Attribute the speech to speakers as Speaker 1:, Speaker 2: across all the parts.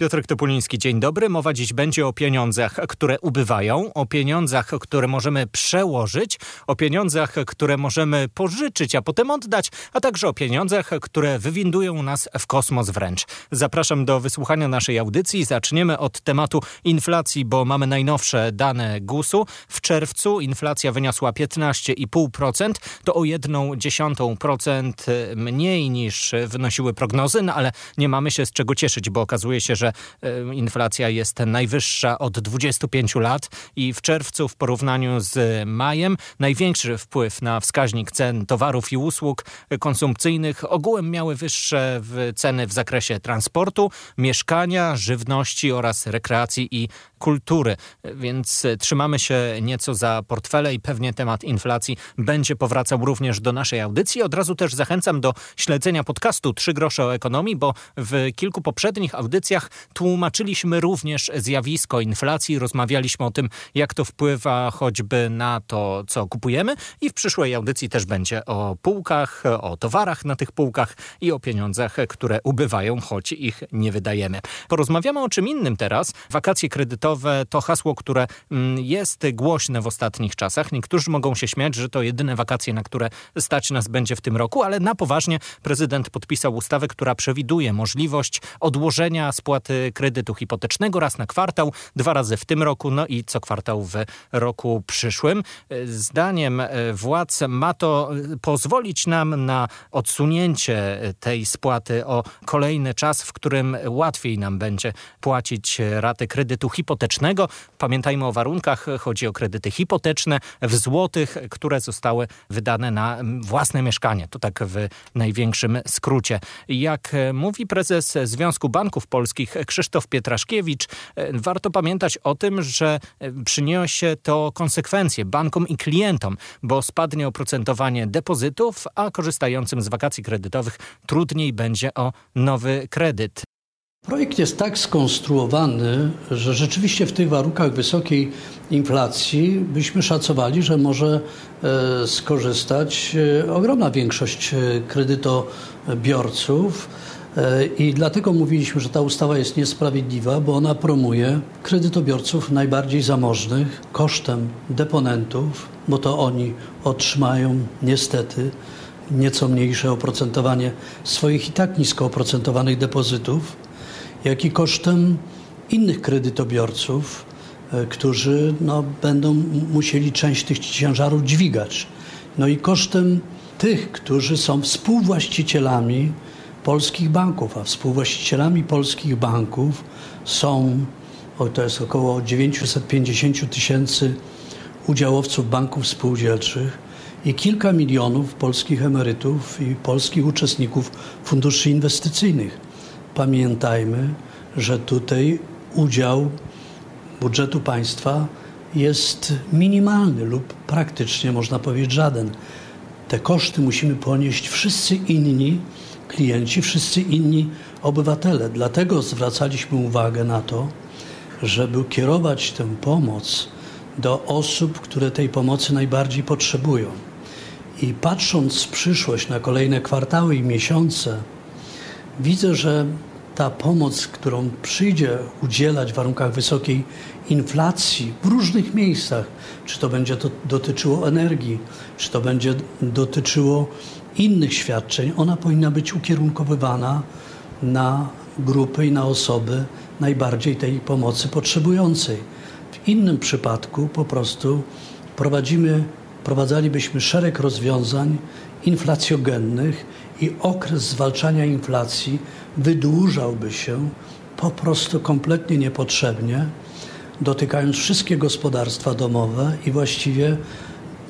Speaker 1: Piotr Topuliński, dzień dobry. Mowa dziś będzie o pieniądzach, które ubywają, o pieniądzach, które możemy przełożyć, o pieniądzach, które możemy pożyczyć, a potem oddać, a także o pieniądzach, które wywindują nas w kosmos wręcz. Zapraszam do wysłuchania naszej audycji. Zaczniemy od tematu inflacji, bo mamy najnowsze dane GUS-u. W czerwcu inflacja wyniosła 15,5%, to o 1,1% mniej niż wynosiły prognozy, no ale nie mamy się z czego cieszyć, bo okazuje się, że E, inflacja jest najwyższa od 25 lat i w czerwcu w porównaniu z majem największy wpływ na wskaźnik cen towarów i usług konsumpcyjnych ogółem miały wyższe ceny w zakresie transportu, mieszkania, żywności oraz rekreacji i kultury. Więc trzymamy się nieco za portfele i pewnie temat inflacji będzie powracał również do naszej audycji. Od razu też zachęcam do śledzenia podcastu Trzy grosze o ekonomii, bo w kilku poprzednich audycjach tłumaczyliśmy również zjawisko inflacji, rozmawialiśmy o tym, jak to wpływa choćby na to, co kupujemy i w przyszłej audycji też będzie o półkach, o towarach na tych półkach i o pieniądzach, które ubywają, choć ich nie wydajemy. Porozmawiamy o czym innym teraz. Wakacje kredytowe to hasło, które mm, jest głośne w ostatnich czasach. Niektórzy mogą się śmiać, że to jedyne wakacje, na które stać nas będzie w tym roku, ale na poważnie prezydent podpisał ustawę, która przewiduje możliwość odłożenia spłaty kredytu hipotecznego raz na kwartał, dwa razy w tym roku, no i co kwartał w roku przyszłym. Zdaniem e, władz ma to pozwolić nam na odsunięcie tej spłaty o kolejny czas, w którym łatwiej nam będzie płacić raty kredytu hipotecznego. Pamiętajmy o warunkach, chodzi o kredyty hipoteczne w złotych, które zostały wydane na własne mieszkanie. To tak w największym skrócie. Jak mówi prezes Związku Banków Polskich Krzysztof Pietraszkiewicz. E, warto pamiętać o tym, że e, przyniesie to konsekwencje bankom i klientom, bo spadnie oprocentowanie depozytów, a korzystającym z wakacji kredytowych trudniej będzie o nowy kredyt.
Speaker 2: Projekt jest tak skonstruowany, że rzeczywiście w tych warunkach wysokiej inflacji byśmy szacowali, że może e, skorzystać ogromna większość kredytobiorców. E, I dlatego mówiliśmy, że ta ustawa jest niesprawiedliwa, bo ona promuje kredytobiorców najbardziej zamożnych kosztem deponentów, bo to oni otrzymają niestety nieco mniejsze oprocentowanie swoich i tak nisko oprocentowanych depozytów, jak i kosztem innych kredytobiorców, e, którzy no, będą musieli część tych ciężarów dźwigać. No i kosztem tych, którzy są współwłaścicielami polskich banków, a współwłaścicielami polskich banków są, to jest około 950 tysięcy udziałowców banków spółdzielczych i kilka milionów polskich emerytów i polskich uczestników funduszy inwestycyjnych. Pamiętajmy, że tutaj udział budżetu państwa jest minimalny lub praktycznie można powiedzieć żaden. Te koszty musimy ponieść wszyscy inni, klienci, wszyscy inni obywatele. Dlatego zwracaliśmy uwagę na to, żeby kierować tę pomoc do osób, które tej pomocy najbardziej potrzebują. I patrząc w przyszłość na kolejne kwartały i miesiące, widzę, że ta pomoc, którą przyjdzie udzielać w warunkach wysokiej inflacji w różnych miejscach, czy to będzie to dotyczyło energii, czy to będzie dotyczyło innych świadczeń, ona powinna być ukierunkowywana na grupy i na osoby najbardziej tej pomocy potrzebującej. W innym przypadku po prostu prowadzimy, prowadzalibyśmy szereg rozwiązań inflacjogennych i okres zwalczania inflacji wydłużałby się po prostu kompletnie niepotrzebnie, dotykając wszystkie gospodarstwa domowe i właściwie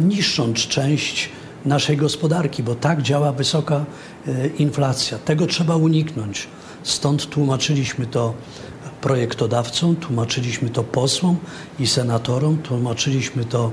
Speaker 2: niszcząc część naszej gospodarki, bo tak działa wysoka e, inflacja. Tego trzeba uniknąć. Stąd tłumaczyliśmy to projektodawcom, tłumaczyliśmy to posłom i senatorom, tłumaczyliśmy to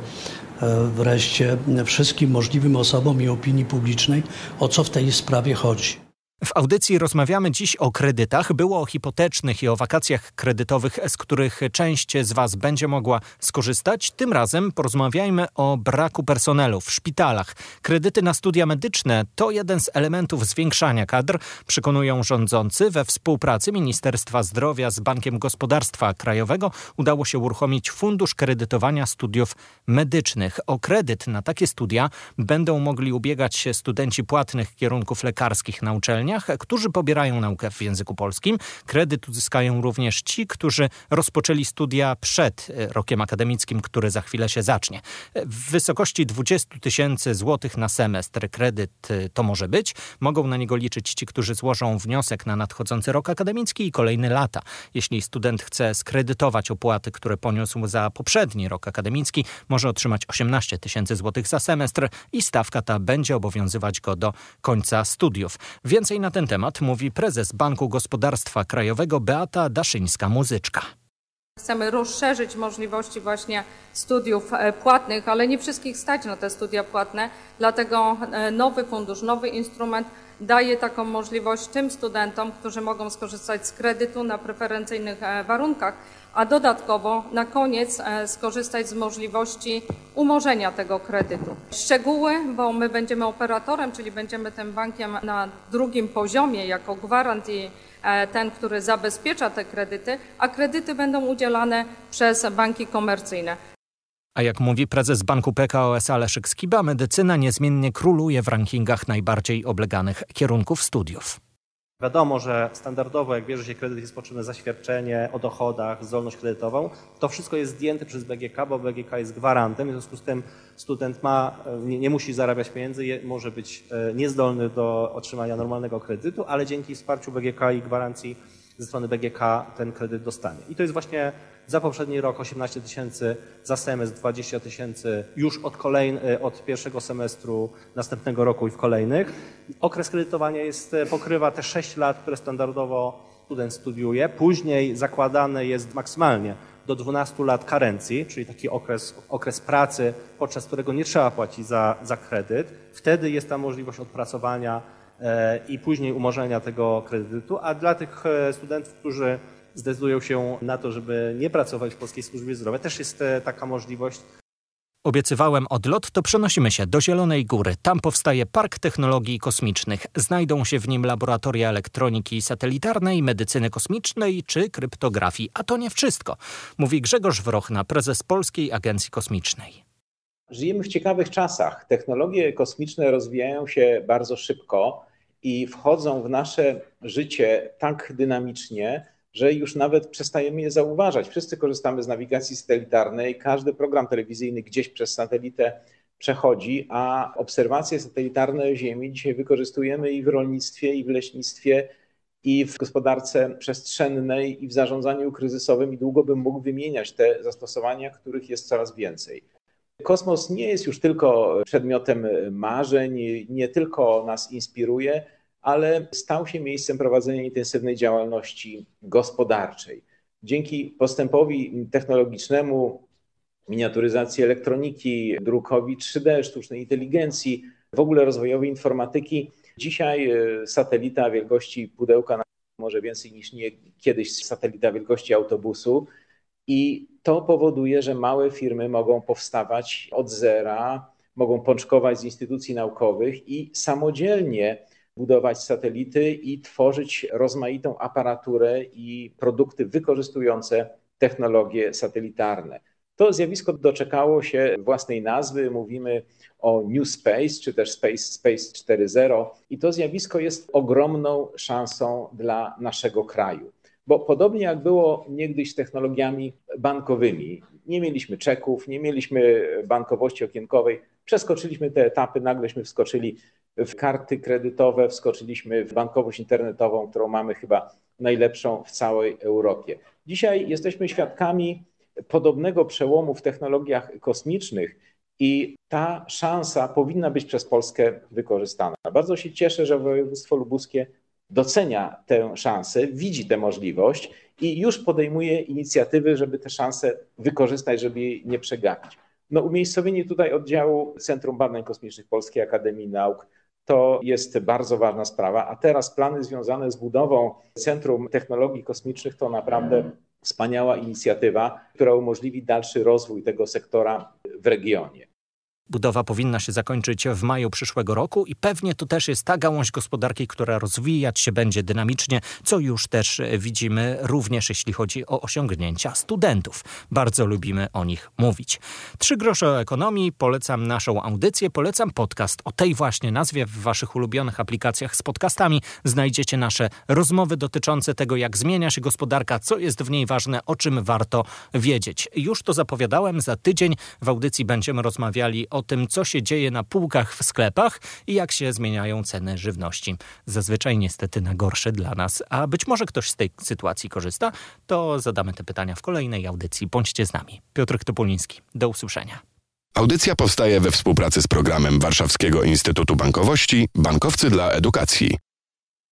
Speaker 2: wreszcie wszystkim możliwym osobom i opinii publicznej, o co w tej sprawie chodzi.
Speaker 1: W audycji rozmawiamy dziś o kredytach. Było o hipotecznych i o wakacjach kredytowych, z których część z Was będzie mogła skorzystać. Tym razem porozmawiajmy o braku personelu w szpitalach. Kredyty na studia medyczne to jeden z elementów zwiększania kadr, przekonują rządzący. We współpracy Ministerstwa Zdrowia z Bankiem Gospodarstwa Krajowego udało się uruchomić Fundusz Kredytowania Studiów Medycznych. O kredyt na takie studia będą mogli ubiegać się studenci płatnych kierunków lekarskich na uczelniach którzy pobierają naukę w języku polskim. Kredyt uzyskają również ci, którzy rozpoczęli studia przed e, rokiem akademickim, który za chwilę się zacznie. W wysokości 20 tysięcy złotych na semestr kredyt e, to może być. Mogą na niego liczyć ci, którzy złożą wniosek na nadchodzący rok akademicki i kolejne lata. Jeśli student chce skredytować opłaty, które poniósł za poprzedni rok akademicki, może otrzymać 18 tysięcy złotych za semestr i stawka ta będzie obowiązywać go do końca studiów. Więcej na ten temat mówi prezes Banku Gospodarstwa Krajowego Beata Daszyńska-Muzyczka.
Speaker 3: Chcemy rozszerzyć możliwości właśnie studiów e, płatnych, ale nie wszystkich stać na te studia płatne, dlatego e, nowy fundusz, nowy instrument daje taką możliwość tym studentom, którzy mogą skorzystać z kredytu na preferencyjnych e, warunkach, a dodatkowo na koniec e, skorzystać z możliwości umorzenia tego kredytu. Szczegóły, bo my będziemy operatorem, czyli będziemy tym bankiem na drugim poziomie jako gwarant i e, ten, który zabezpiecza te kredyty, a kredyty będą udzielane przez banki komercyjne.
Speaker 1: A jak mówi prezes banku PKOS Aleszek Skiba, medycyna niezmiennie króluje w rankingach najbardziej obleganych kierunków studiów.
Speaker 4: Wiadomo, że standardowo, jak bierze się kredyt, jest potrzebne zaświadczenie o dochodach, zdolność kredytową. To wszystko jest zdjęte przez BGK, bo BGK jest gwarantem, w związku z tym student ma, nie, nie musi zarabiać pieniędzy, może być e, niezdolny do otrzymania normalnego kredytu, ale dzięki wsparciu BGK i gwarancji ze strony BGK ten kredyt dostanie. I to jest właśnie za poprzedni rok 18 tysięcy, za semestr 20 tysięcy już od, kolejny, od pierwszego semestru następnego roku i w kolejnych. Okres kredytowania jest, pokrywa te 6 lat, które standardowo student studiuje. Później zakładane jest maksymalnie do 12 lat karencji, czyli taki okres, okres pracy, podczas którego nie trzeba płacić za, za kredyt. Wtedy jest ta możliwość odpracowania e, i później umorzenia tego kredytu, a dla tych e, studentów, którzy zdecydują się na to, żeby nie pracować w Polskiej Służbie Zdrowia. Też jest e, taka możliwość.
Speaker 1: Obiecywałem odlot, to przenosimy się do Zielonej Góry. Tam powstaje Park Technologii Kosmicznych. Znajdą się w nim laboratoria elektroniki satelitarnej, medycyny kosmicznej czy kryptografii. A to nie wszystko, mówi Grzegorz Wrochna, prezes Polskiej Agencji Kosmicznej.
Speaker 5: Żyjemy w ciekawych czasach. Technologie kosmiczne rozwijają się bardzo szybko i wchodzą w nasze życie tak dynamicznie, że już nawet przestajemy je zauważać. Wszyscy korzystamy z nawigacji satelitarnej, każdy program telewizyjny gdzieś przez satelitę przechodzi, a obserwacje satelitarne Ziemi dzisiaj wykorzystujemy i w rolnictwie, i w leśnictwie, i w gospodarce przestrzennej, i w zarządzaniu kryzysowym, i długo bym mógł wymieniać te zastosowania, których jest coraz więcej. Kosmos nie jest już tylko przedmiotem marzeń, nie tylko nas inspiruje, ale stał się miejscem prowadzenia intensywnej działalności gospodarczej. Dzięki postępowi technologicznemu, miniaturyzacji elektroniki, drukowi 3D, sztucznej inteligencji, w ogóle rozwojowi informatyki, dzisiaj e, satelita wielkości pudełka może więcej niż nie, kiedyś satelita wielkości autobusu. I to powoduje, że małe firmy mogą powstawać od zera, mogą pączkować z instytucji naukowych i samodzielnie budować satelity i tworzyć rozmaitą aparaturę i produkty wykorzystujące technologie satelitarne. To zjawisko doczekało się własnej nazwy. Mówimy o New Space, czy też Space, Space 4.0, i to zjawisko jest ogromną szansą dla naszego kraju. Bo podobnie jak było niegdyś z technologiami bankowymi, nie mieliśmy czeków, nie mieliśmy bankowości okienkowej, przeskoczyliśmy te etapy, nagleśmy wskoczyli w karty kredytowe, wskoczyliśmy w bankowość internetową, którą mamy chyba najlepszą w całej Europie. Dzisiaj jesteśmy świadkami podobnego przełomu w technologiach kosmicznych i ta szansa powinna być przez Polskę wykorzystana. Bardzo się cieszę, że województwo lubuskie docenia tę szansę, widzi tę możliwość i już podejmuje inicjatywy, żeby tę szansę wykorzystać, żeby jej nie przegapić. No, umiejscowienie tutaj oddziału Centrum Badań Kosmicznych Polskiej Akademii Nauk to jest bardzo ważna sprawa. A teraz plany związane z budową Centrum Technologii Kosmicznych to naprawdę wspaniała inicjatywa, która umożliwi dalszy rozwój tego sektora w regionie.
Speaker 1: Budowa powinna się zakończyć w maju przyszłego roku i pewnie to też jest ta gałąź gospodarki, która rozwijać się będzie dynamicznie, co już też widzimy również jeśli chodzi o osiągnięcia studentów. Bardzo lubimy o nich mówić. Trzy grosze o ekonomii, polecam naszą audycję, polecam podcast o tej właśnie nazwie w waszych ulubionych aplikacjach z podcastami. Znajdziecie nasze rozmowy dotyczące tego, jak zmienia się gospodarka, co jest w niej ważne, o czym warto wiedzieć. Już to zapowiadałem, za tydzień w audycji będziemy rozmawiali o tym, co się dzieje na półkach w sklepach i jak się zmieniają ceny żywności. Zazwyczaj niestety na gorsze dla nas, a być może ktoś z tej sytuacji korzysta, to zadamy te pytania w kolejnej audycji. Bądźcie z nami. Piotr Topoliński. Do usłyszenia.
Speaker 6: Audycja powstaje we współpracy z programem Warszawskiego Instytutu Bankowości Bankowcy dla Edukacji.